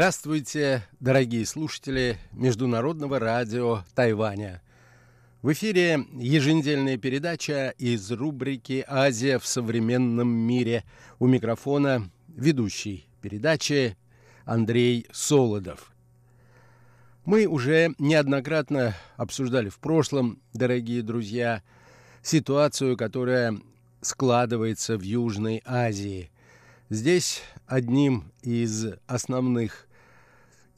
Здравствуйте, дорогие слушатели Международного радио Тайваня. В эфире еженедельная передача из рубрики «Азия в современном мире». У микрофона ведущий передачи Андрей Солодов. Мы уже неоднократно обсуждали в прошлом, дорогие друзья, ситуацию, которая складывается в Южной Азии – Здесь одним из основных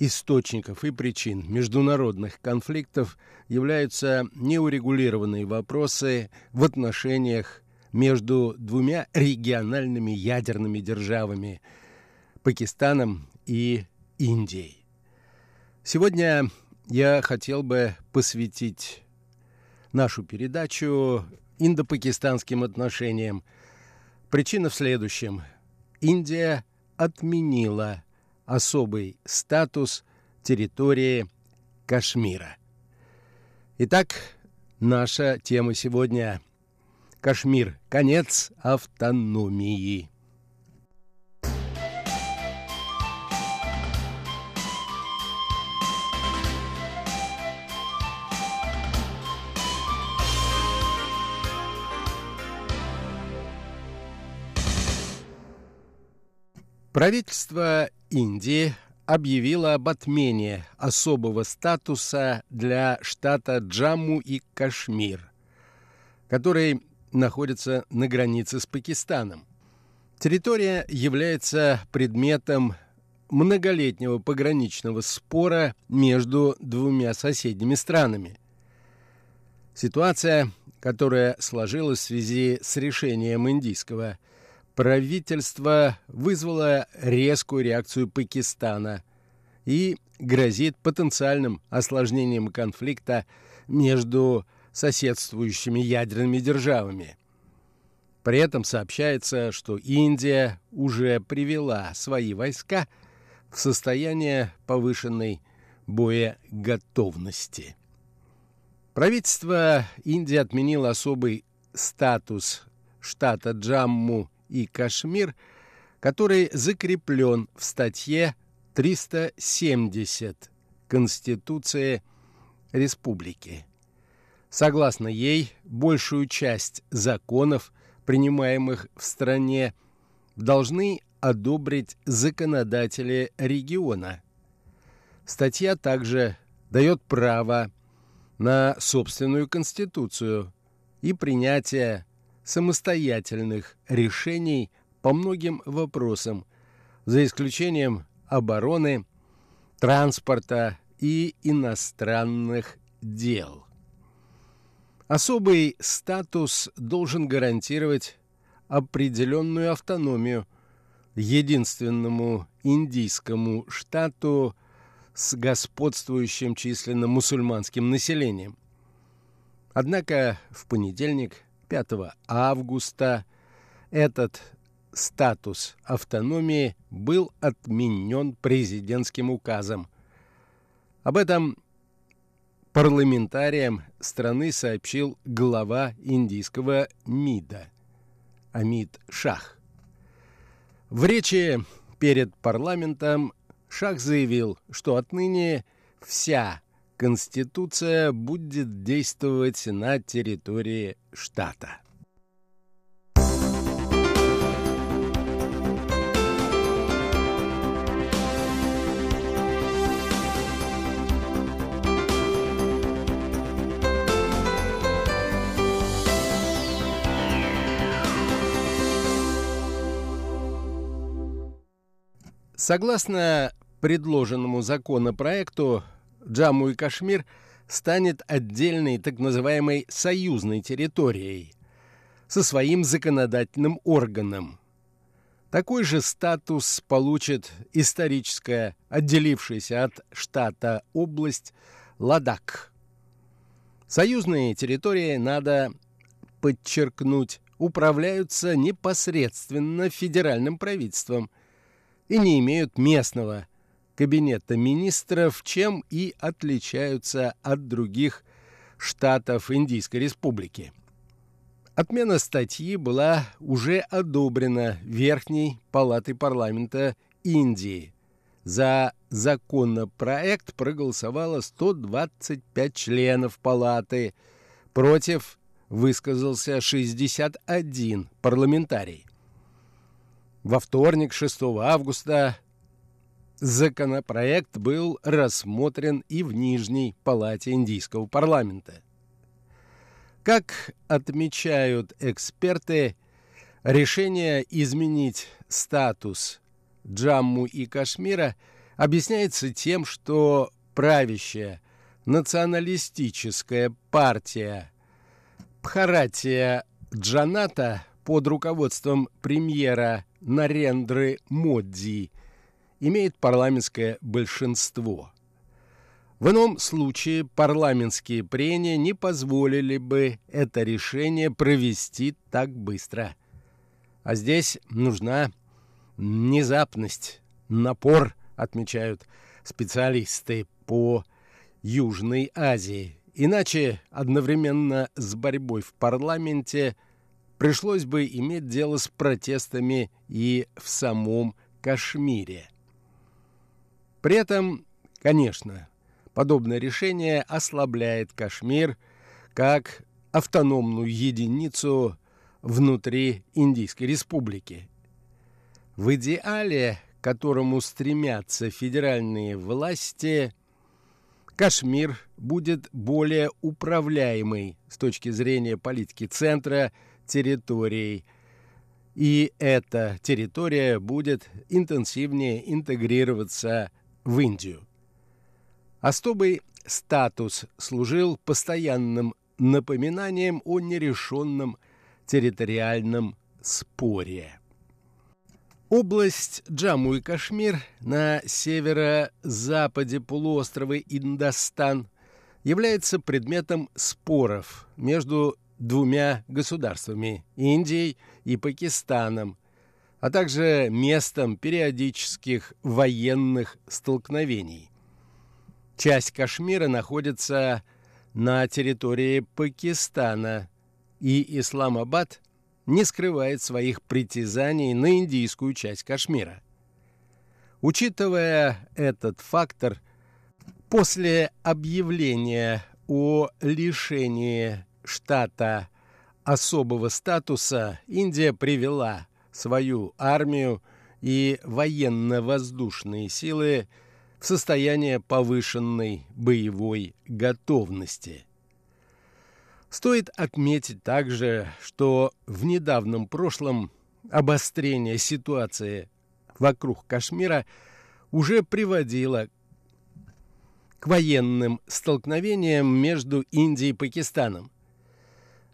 источников и причин международных конфликтов являются неурегулированные вопросы в отношениях между двумя региональными ядерными державами – Пакистаном и Индией. Сегодня я хотел бы посвятить нашу передачу индо-пакистанским отношениям. Причина в следующем – Индия отменила особый статус территории Кашмира. Итак, наша тема сегодня – Кашмир. Конец автономии. Правительство Индии объявило об отмене особого статуса для штата Джамму и Кашмир, который находится на границе с Пакистаном. Территория является предметом многолетнего пограничного спора между двумя соседними странами. Ситуация, которая сложилась в связи с решением индийского – правительство вызвало резкую реакцию Пакистана и грозит потенциальным осложнением конфликта между соседствующими ядерными державами. При этом сообщается, что Индия уже привела свои войска в состояние повышенной боеготовности. Правительство Индии отменило особый статус штата Джамму и Кашмир, который закреплен в статье 370 Конституции Республики. Согласно ей, большую часть законов, принимаемых в стране, должны одобрить законодатели региона. Статья также дает право на собственную конституцию и принятие самостоятельных решений по многим вопросам, за исключением обороны, транспорта и иностранных дел. Особый статус должен гарантировать определенную автономию единственному индийскому штату с господствующим численно мусульманским населением. Однако в понедельник 5 августа этот статус автономии был отменен президентским указом. Об этом парламентариям страны сообщил глава индийского МИДа Амид Шах. В речи перед парламентом Шах заявил, что отныне вся Конституция будет действовать на территории штата. Согласно предложенному законопроекту, Джамму и Кашмир станет отдельной так называемой союзной территорией со своим законодательным органом. Такой же статус получит историческая, отделившаяся от штата область Ладак. Союзные территории, надо подчеркнуть, управляются непосредственно федеральным правительством и не имеют местного Кабинета министров, чем и отличаются от других штатов Индийской республики. Отмена статьи была уже одобрена Верхней палатой парламента Индии За законопроект проголосовало 125 членов палаты, против высказался 61 парламентарий. Во вторник, 6 августа, законопроект был рассмотрен и в Нижней палате Индийского парламента. Как отмечают эксперты, решение изменить статус Джамму и Кашмира объясняется тем, что правящая националистическая партия Бхаратия Джаната под руководством премьера Нарендры Модди имеет парламентское большинство. В ином случае парламентские прения не позволили бы это решение провести так быстро. А здесь нужна внезапность, напор, отмечают специалисты по Южной Азии. Иначе одновременно с борьбой в парламенте пришлось бы иметь дело с протестами и в самом Кашмире. При этом, конечно, подобное решение ослабляет Кашмир как автономную единицу внутри Индийской республики. В идеале, к которому стремятся федеральные власти, Кашмир будет более управляемой с точки зрения политики центра территорией, и эта территория будет интенсивнее интегрироваться в Индию. Особый статус служил постоянным напоминанием о нерешенном территориальном споре. Область Джамму и Кашмир на северо-западе полуострова Индостан является предметом споров между двумя государствами – Индией и Пакистаном, а также местом периодических военных столкновений. Часть Кашмира находится на территории Пакистана, и Исламабад не скрывает своих притязаний на индийскую часть Кашмира. Учитывая этот фактор, после объявления о лишении штата особого статуса Индия привела свою армию и военно-воздушные силы в состояние повышенной боевой готовности. Стоит отметить также, что в недавнем прошлом обострение ситуации вокруг Кашмира уже приводило к военным столкновениям между Индией и Пакистаном.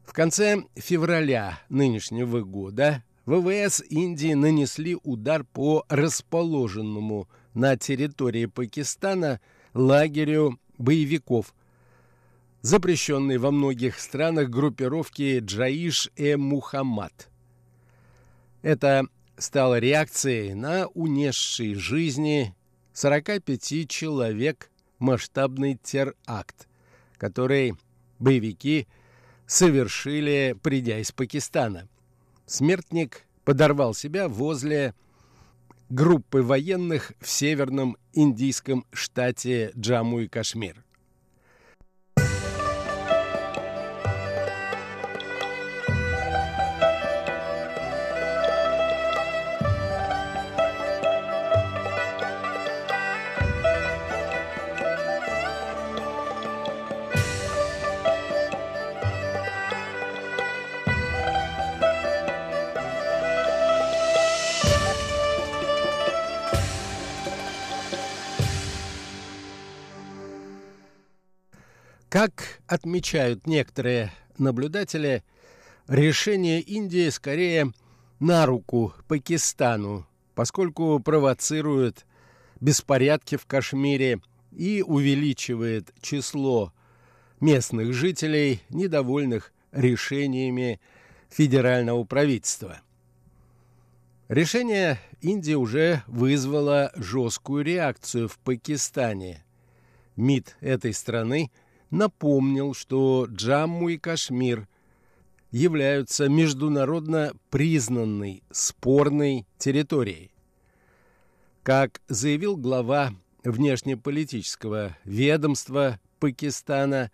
В конце февраля нынешнего года ВВС Индии нанесли удар по расположенному на территории Пакистана лагерю боевиков, запрещенной во многих странах группировки Джаиш-э-Мухаммад. Это стало реакцией на унесший жизни 45 человек масштабный теракт, который боевики совершили, придя из Пакистана. Смертник подорвал себя возле группы военных в северном индийском штате Джамму и Кашмир. Как отмечают некоторые наблюдатели, решение Индии скорее на руку Пакистану, поскольку провоцирует беспорядки в Кашмире и увеличивает число местных жителей, недовольных решениями федерального правительства. Решение Индии уже вызвало жесткую реакцию в Пакистане. МИД этой страны – напомнил, что Джамму и Кашмир являются международно признанной спорной территорией. Как заявил глава внешнеполитического ведомства Пакистана,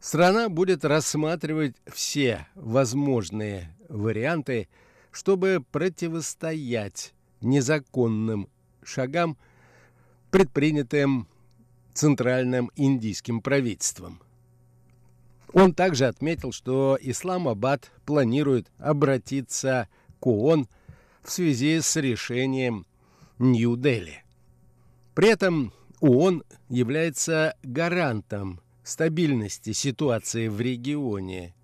страна будет рассматривать все возможные варианты, чтобы противостоять незаконным шагам, предпринятым центральным индийским правительством. Он также отметил, что Исламабад планирует обратиться к ООН в связи с решением Нью-Дели. При этом ООН является гарантом стабильности ситуации в регионе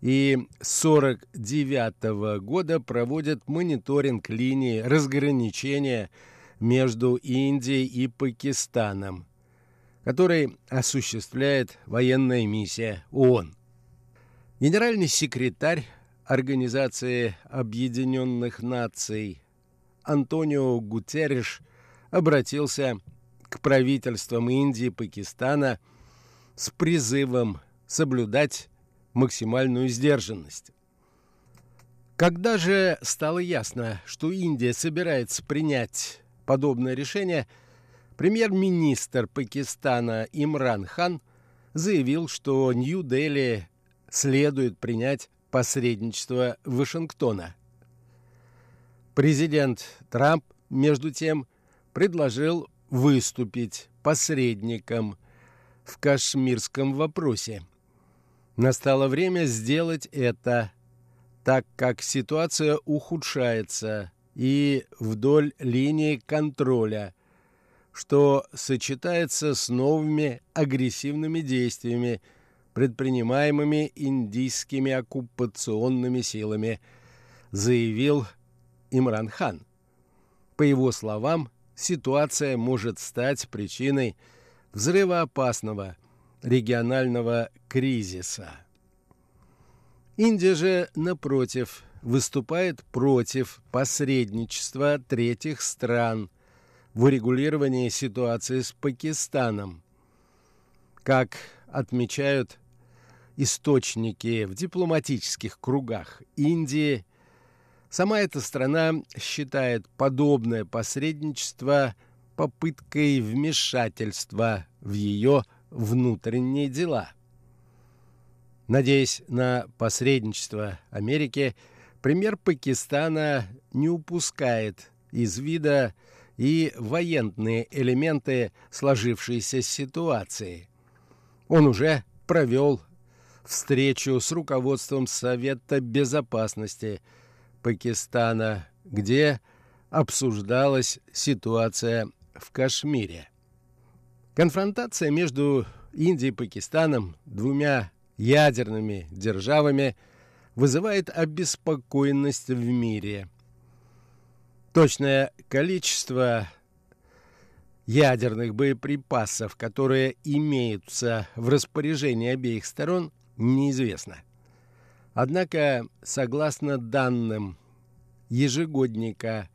и с 1949 года проводит мониторинг линии разграничения между Индией и Пакистаном, который осуществляет военная миссия ООН. Генеральный секретарь Организации Объединенных Наций Антонио Гутерриш обратился к правительствам Индии и Пакистана с призывом соблюдать максимальную сдержанность. Когда же стало ясно, что Индия собирается принять подобное решение, премьер-министр Пакистана Имран Хан заявил, что Нью-Дели следует принять посредничество Вашингтона. Президент Трамп, между тем, предложил выступить посредником в кашмирском вопросе – Настало время сделать это, так как ситуация ухудшается и вдоль линии контроля, что сочетается с новыми агрессивными действиями, предпринимаемыми индийскими оккупационными силами, заявил Имран Хан. По его словам, ситуация может стать причиной взрывоопасного регионального кризиса. Индия же, напротив, выступает против посредничества третьих стран в урегулировании ситуации с Пакистаном. Как отмечают источники в дипломатических кругах Индии, сама эта страна считает подобное посредничество попыткой вмешательства в ее внутренние дела. Надеясь на посредничество Америки, премьер Пакистана не упускает из вида и военные элементы сложившейся ситуации. Он уже провел встречу с руководством Совета Безопасности Пакистана, где обсуждалась ситуация в Кашмире. Конфронтация между Индией и Пакистаном, двумя ядерными державами, вызывает обеспокоенность в мире. Точное количество ядерных боеприпасов, которые имеются в распоряжении обеих сторон, неизвестно. Однако, согласно данным ежегодника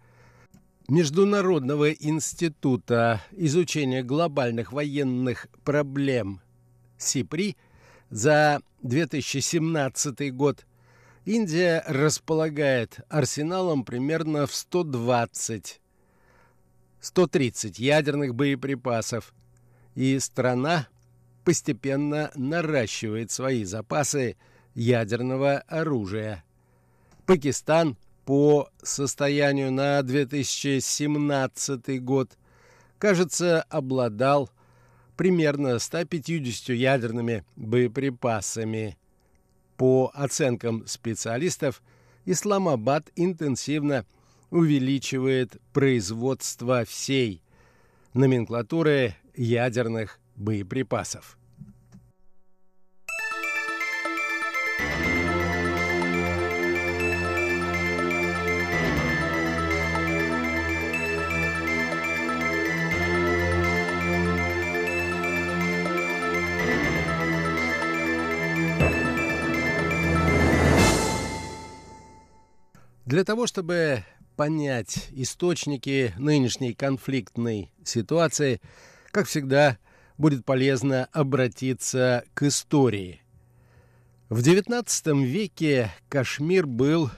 Международного института изучения глобальных военных проблем СИПРИ за 2017 год Индия располагает арсеналом примерно в 120 130 ядерных боеприпасов, и страна постепенно наращивает свои запасы ядерного оружия. Пакистан – по состоянию на 2017 год, кажется, обладал примерно 150 ядерными боеприпасами. По оценкам специалистов, Исламабад интенсивно увеличивает производство всей номенклатуры ядерных боеприпасов. Для того, чтобы понять источники нынешней конфликтной ситуации, как всегда, будет полезно обратиться к истории. В XIX веке Кашмир был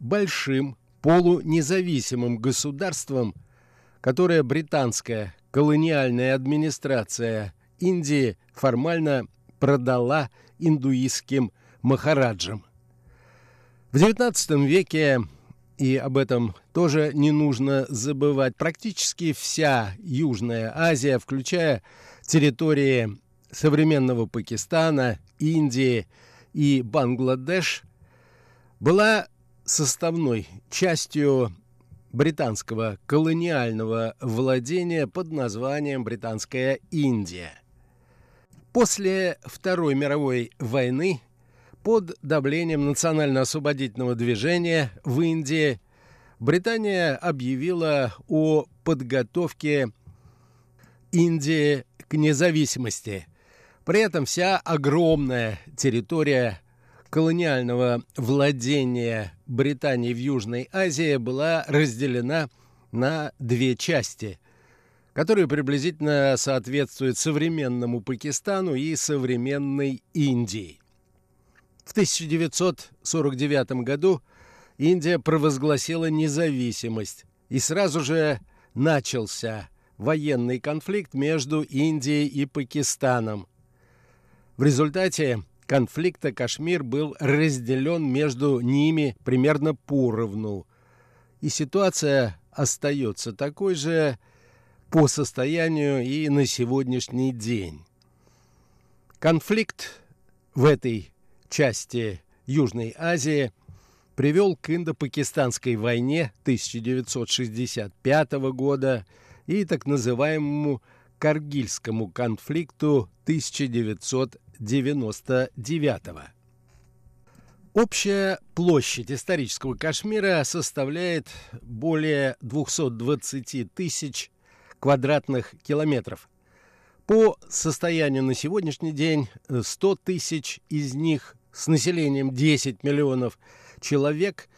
большим полунезависимым государством, которое британская колониальная администрация Индии формально продала индуистским махараджам. В XIX веке, и об этом тоже не нужно забывать, практически вся Южная Азия, включая территории современного Пакистана, Индии и Бангладеш, была составной частью британского колониального владения под названием Британская Индия. После Второй мировой войны под давлением национально-освободительного движения в Индии Британия объявила о подготовке Индии к независимости. При этом вся огромная территория колониального владения Британии в Южной Азии была разделена на две части, которые приблизительно соответствуют современному Пакистану и современной Индии. В 1949 году Индия провозгласила независимость, и сразу же начался военный конфликт между Индией и Пакистаном. В результате конфликта Кашмир был разделен между ними примерно поровну. И ситуация остается такой же по состоянию и на сегодняшний день. Конфликт в этой части Южной Азии привел к Индо-Пакистанской войне 1965 года и так называемому Каргильскому конфликту 1990 99-го. Общая площадь исторического Кашмира составляет более 220 тысяч квадратных километров. По состоянию на сегодняшний день 100 тысяч из них с населением 10 миллионов человек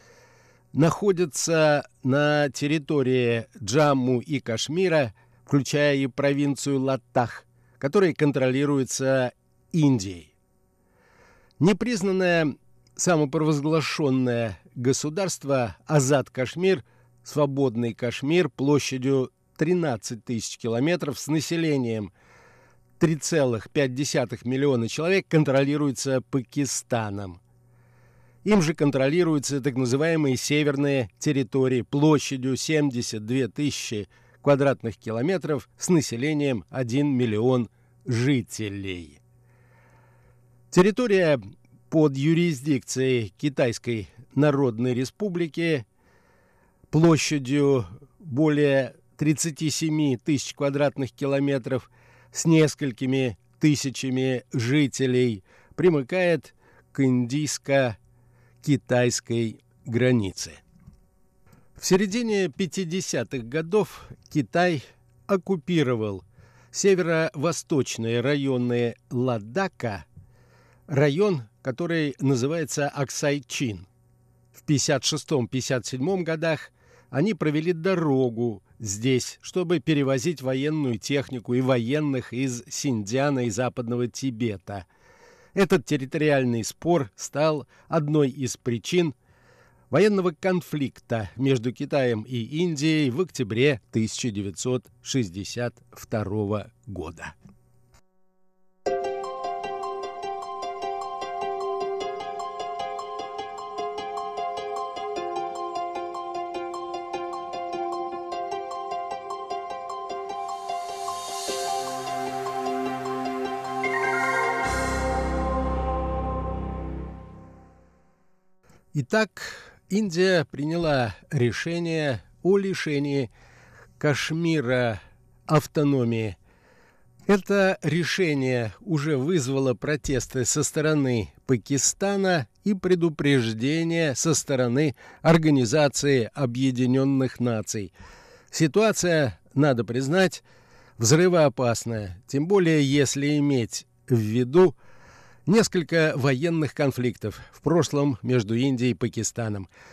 находятся на территории Джамму и Кашмира, включая и провинцию Латтах, которая контролируется Индией. Непризнанное самопровозглашенное государство Азад-Кашмир, свободный Кашмир площадью 13 тысяч километров с населением 3,5 миллиона человек контролируется Пакистаном. Им же контролируются так называемые северные территории площадью 72 тысячи квадратных километров с населением 1 миллион жителей. Территория под юрисдикцией Китайской Народной Республики площадью более 37 тысяч квадратных километров с несколькими тысячами жителей примыкает к индийско-китайской границе. В середине 50-х годов Китай оккупировал северо-восточные районы Ладака – район, который называется Аксайчин. В 56-57 годах они провели дорогу здесь, чтобы перевозить военную технику и военных из Синдиана и Западного Тибета. Этот территориальный спор стал одной из причин военного конфликта между Китаем и Индией в октябре 1962 года. Итак, Индия приняла решение о лишении Кашмира автономии. Это решение уже вызвало протесты со стороны Пакистана и предупреждение со стороны Организации Объединенных Наций. Ситуация, надо признать, взрывоопасная, тем более если иметь в виду Несколько военных конфликтов в прошлом между Индией и Пакистаном.